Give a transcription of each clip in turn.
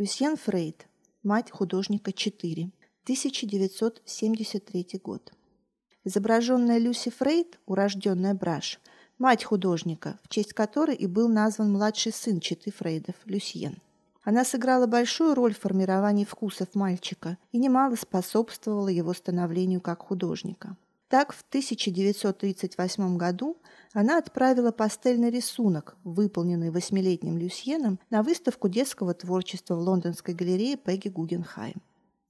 Люсьен Фрейд. Мать художника 4. 1973 год. Изображенная Люси Фрейд, урожденная Браш, мать художника, в честь которой и был назван младший сын Читы Фрейдов, Люсьен. Она сыграла большую роль в формировании вкусов мальчика и немало способствовала его становлению как художника. Так, в 1938 году она отправила пастельный рисунок, выполненный восьмилетним Люсьеном, на выставку детского творчества в лондонской галерее Пегги Гугенхайм.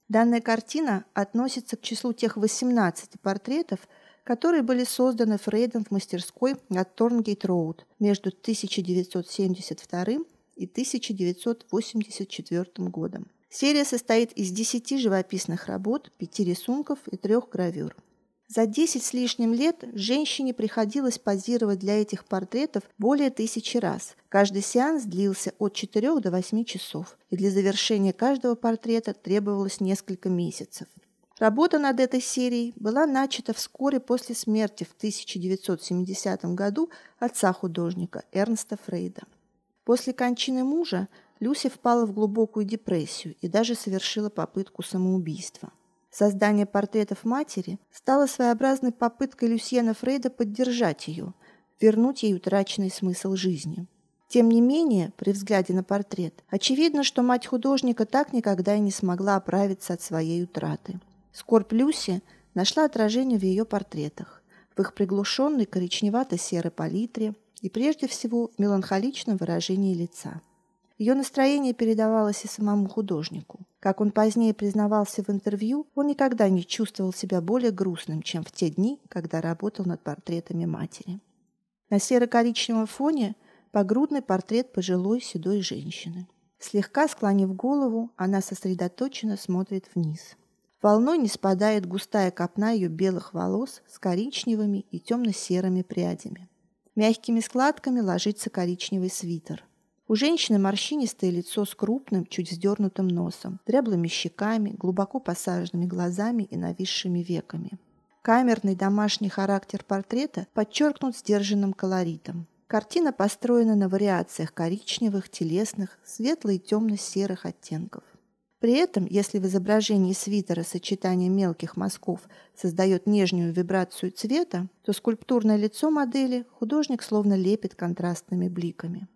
Данная картина относится к числу тех 18 портретов, которые были созданы Фрейдом в мастерской на Торнгейт-Роуд между 1972 и 1984 годом. Серия состоит из 10 живописных работ, 5 рисунков и 3 гравюр. За 10 с лишним лет женщине приходилось позировать для этих портретов более тысячи раз. Каждый сеанс длился от 4 до 8 часов, и для завершения каждого портрета требовалось несколько месяцев. Работа над этой серией была начата вскоре после смерти в 1970 году отца художника Эрнста Фрейда. После кончины мужа Люси впала в глубокую депрессию и даже совершила попытку самоубийства. Создание портретов матери стало своеобразной попыткой Люсьена Фрейда поддержать ее, вернуть ей утраченный смысл жизни. Тем не менее, при взгляде на портрет, очевидно, что мать художника так никогда и не смогла оправиться от своей утраты. Скорбь Люси нашла отражение в ее портретах, в их приглушенной коричневато-серой палитре и прежде всего в меланхоличном выражении лица. Ее настроение передавалось и самому художнику. Как он позднее признавался в интервью, он никогда не чувствовал себя более грустным, чем в те дни, когда работал над портретами матери. На серо-коричневом фоне погрудный портрет пожилой седой женщины. Слегка склонив голову, она сосредоточенно смотрит вниз. Волной не спадает густая копна ее белых волос с коричневыми и темно-серыми прядями. Мягкими складками ложится коричневый свитер. У женщины морщинистое лицо с крупным, чуть вздернутым носом, дряблыми щеками, глубоко посаженными глазами и нависшими веками. Камерный домашний характер портрета подчеркнут сдержанным колоритом. Картина построена на вариациях коричневых, телесных, светло- и темно-серых оттенков. При этом, если в изображении свитера сочетание мелких мазков создает нежную вибрацию цвета, то скульптурное лицо модели художник словно лепит контрастными бликами.